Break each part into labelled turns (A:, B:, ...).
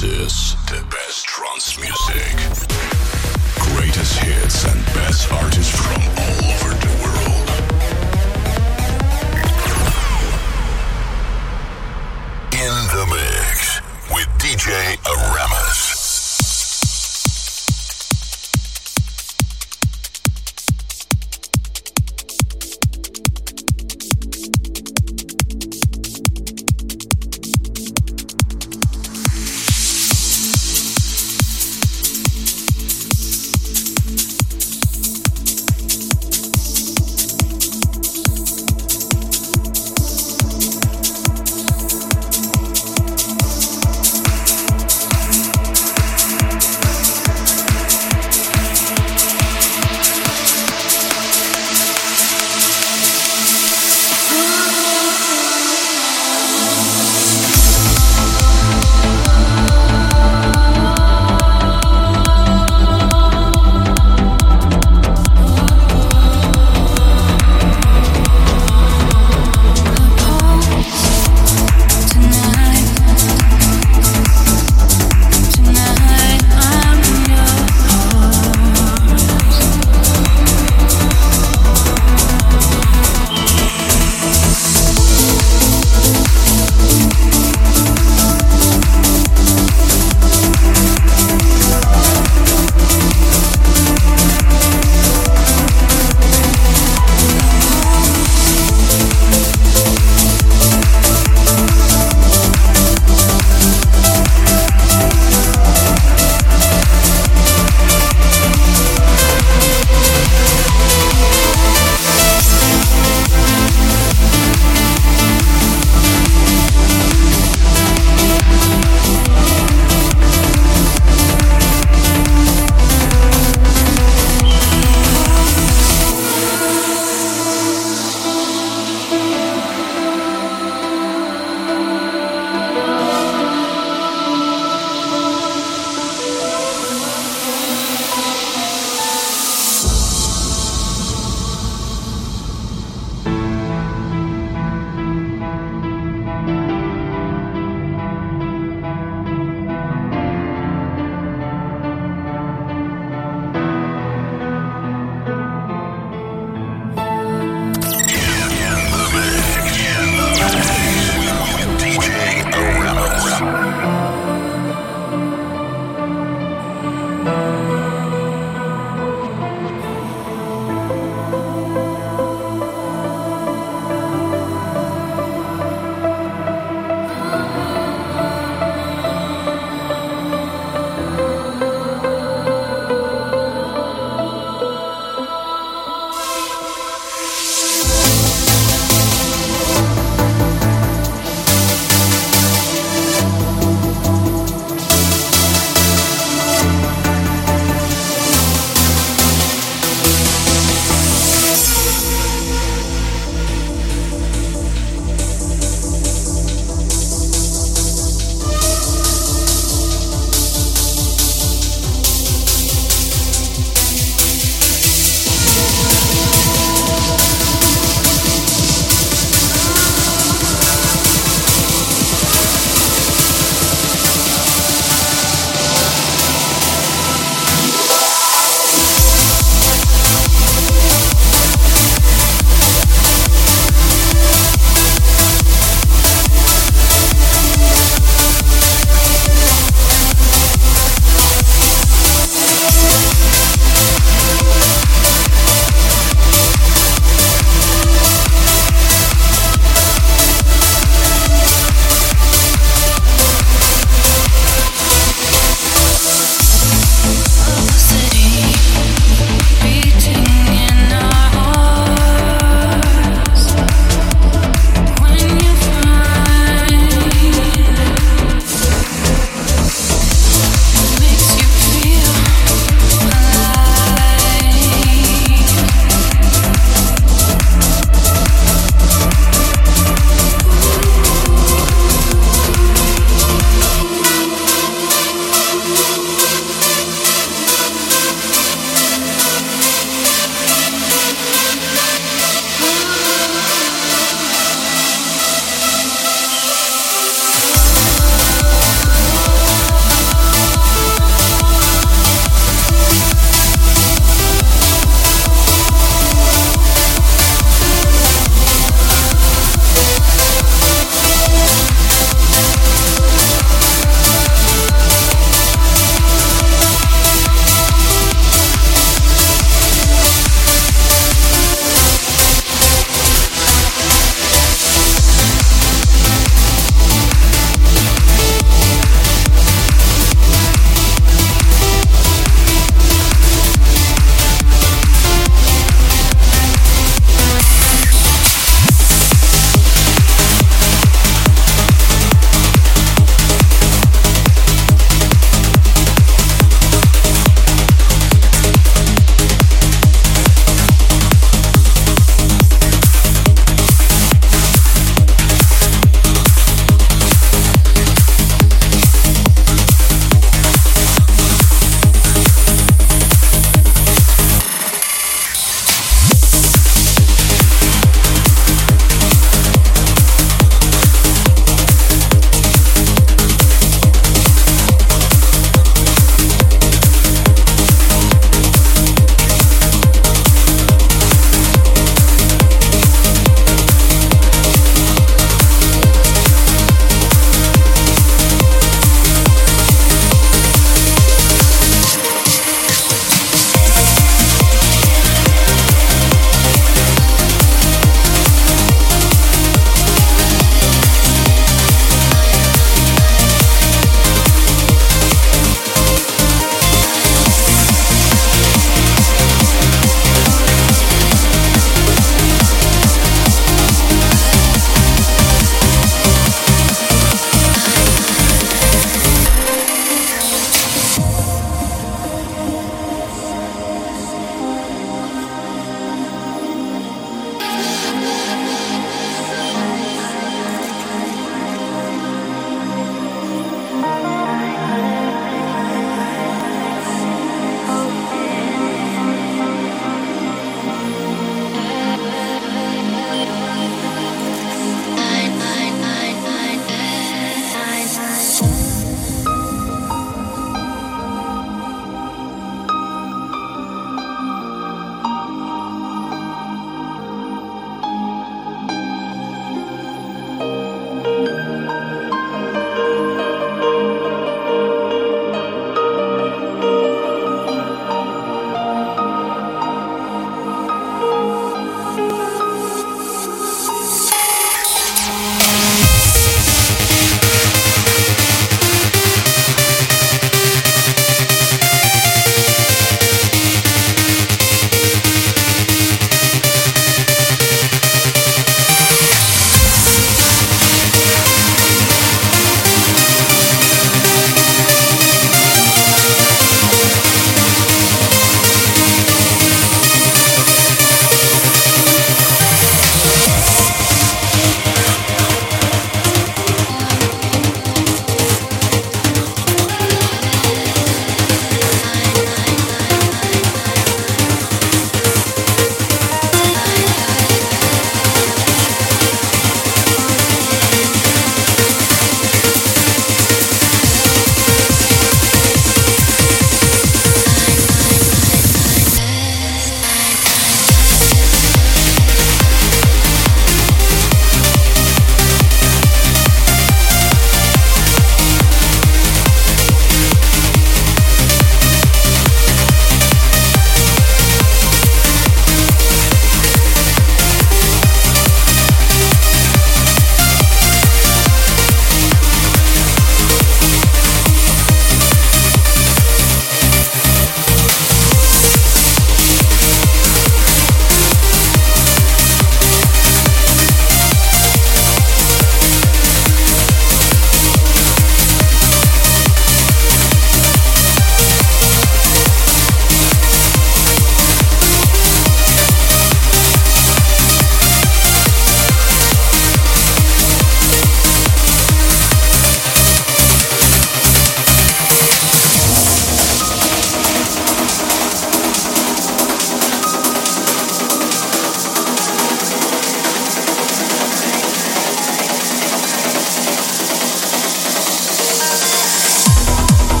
A: This is the best trance music. Greatest hits and best artists from all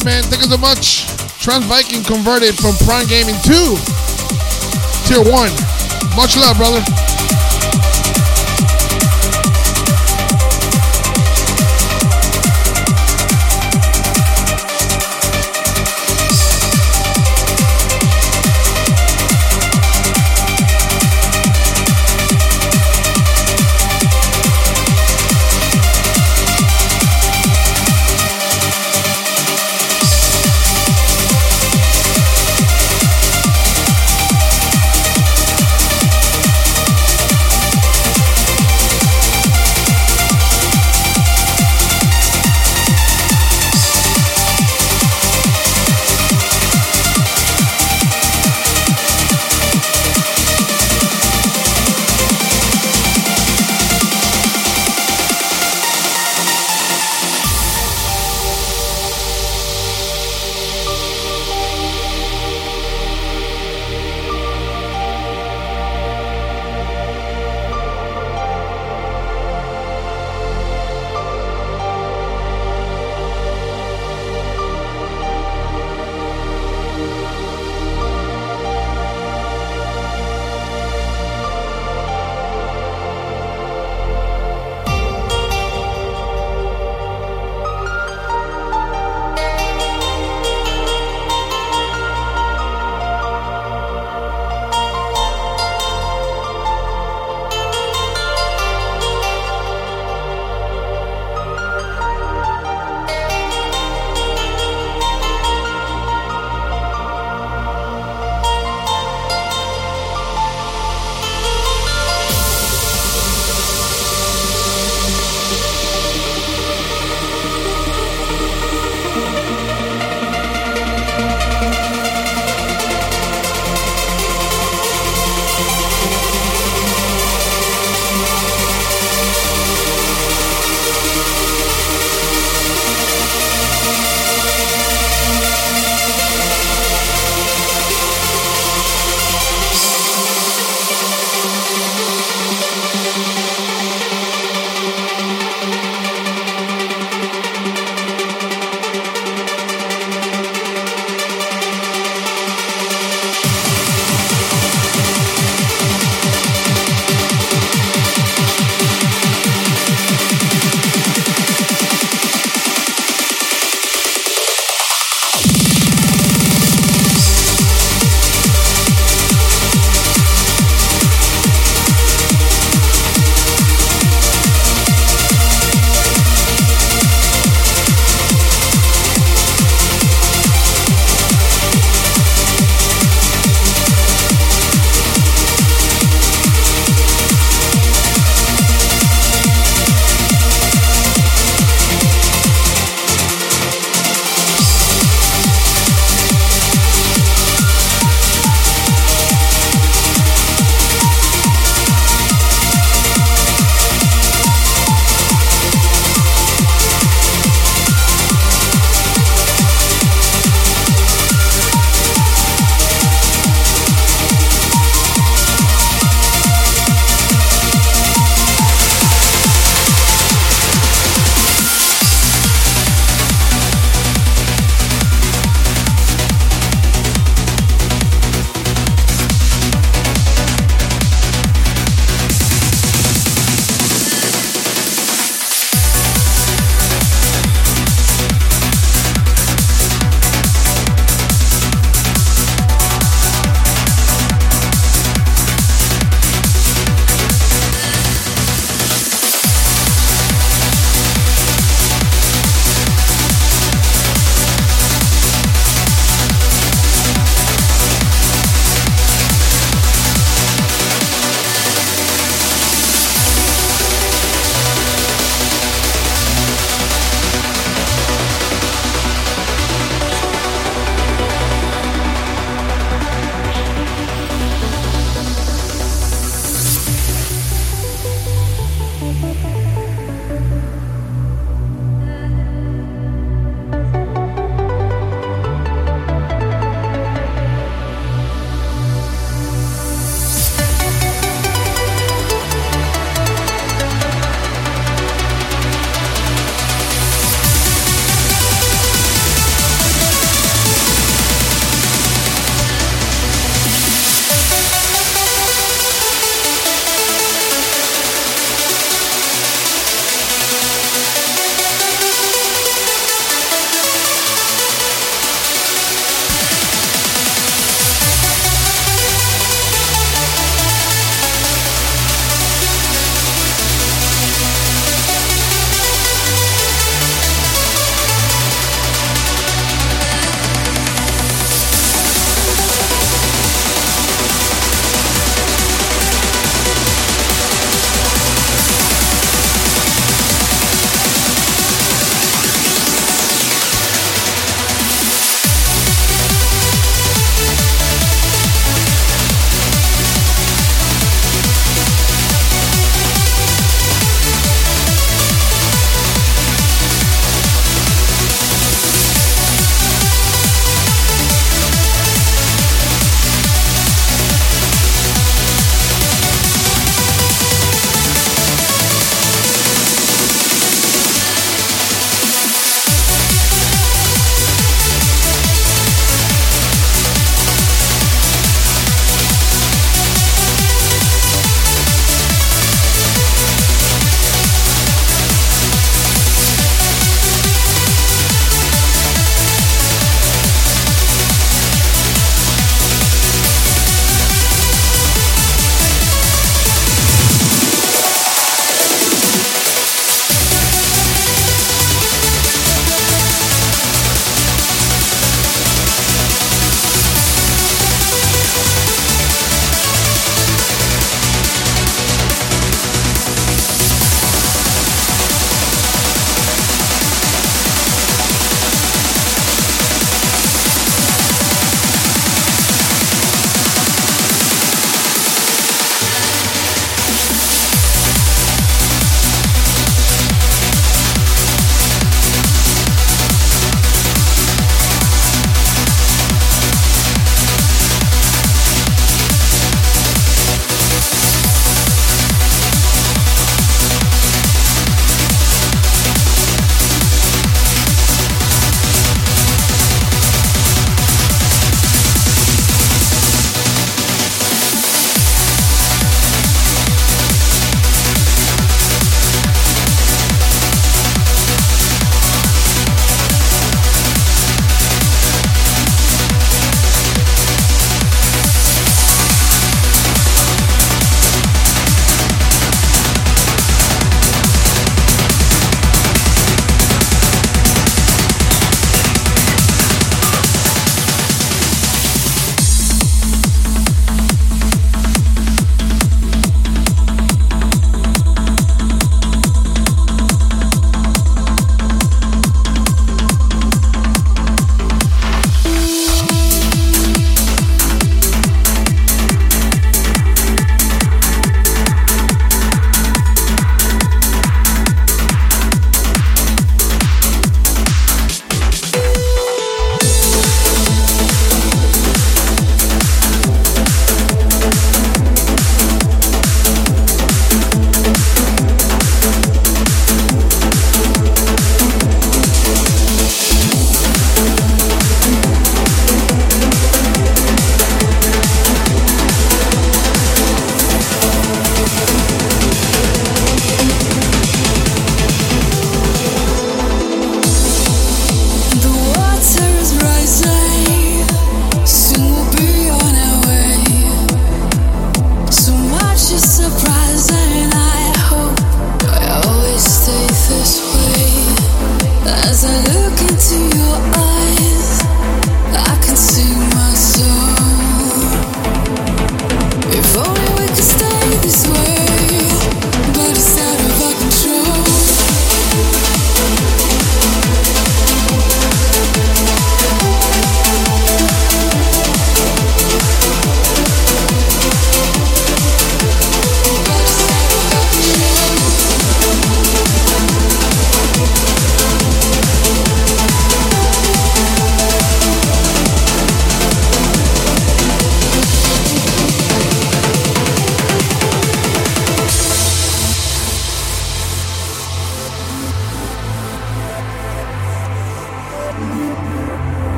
B: Man. Thank you so much. Trans Viking converted from Prime Gaming to Tier 1. Much love, brother.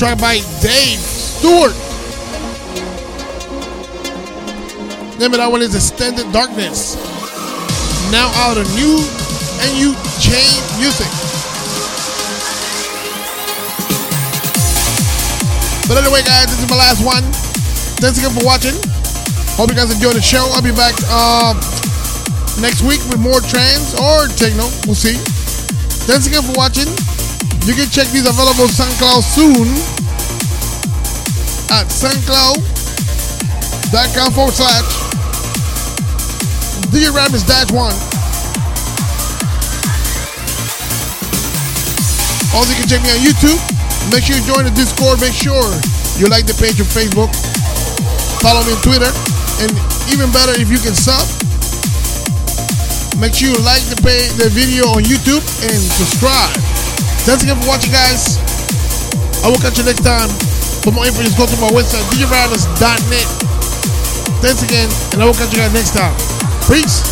B: Track by Dave Stewart. Name of that one is Extended Darkness. Now out of new and you chain music. But anyway, guys, this is my last one. Thanks again for watching. Hope you guys enjoyed the show. I'll be back uh, next week with more trance or techno. We'll see. Thanks again for watching. You can check these available SoundCloud soon at soundcloud.com forward slash DJ Aramis dash one. Also, you can check me on YouTube. Make sure you join the Discord. Make sure you like the page on Facebook. Follow me on Twitter. And even better, if you can sub, make sure you like the page, the video on YouTube and subscribe. Thanks again for watching, guys. I will catch you next time. For more info, just go to my website, djaramis.net. Thanks again, and I will catch you guys next time. Peace.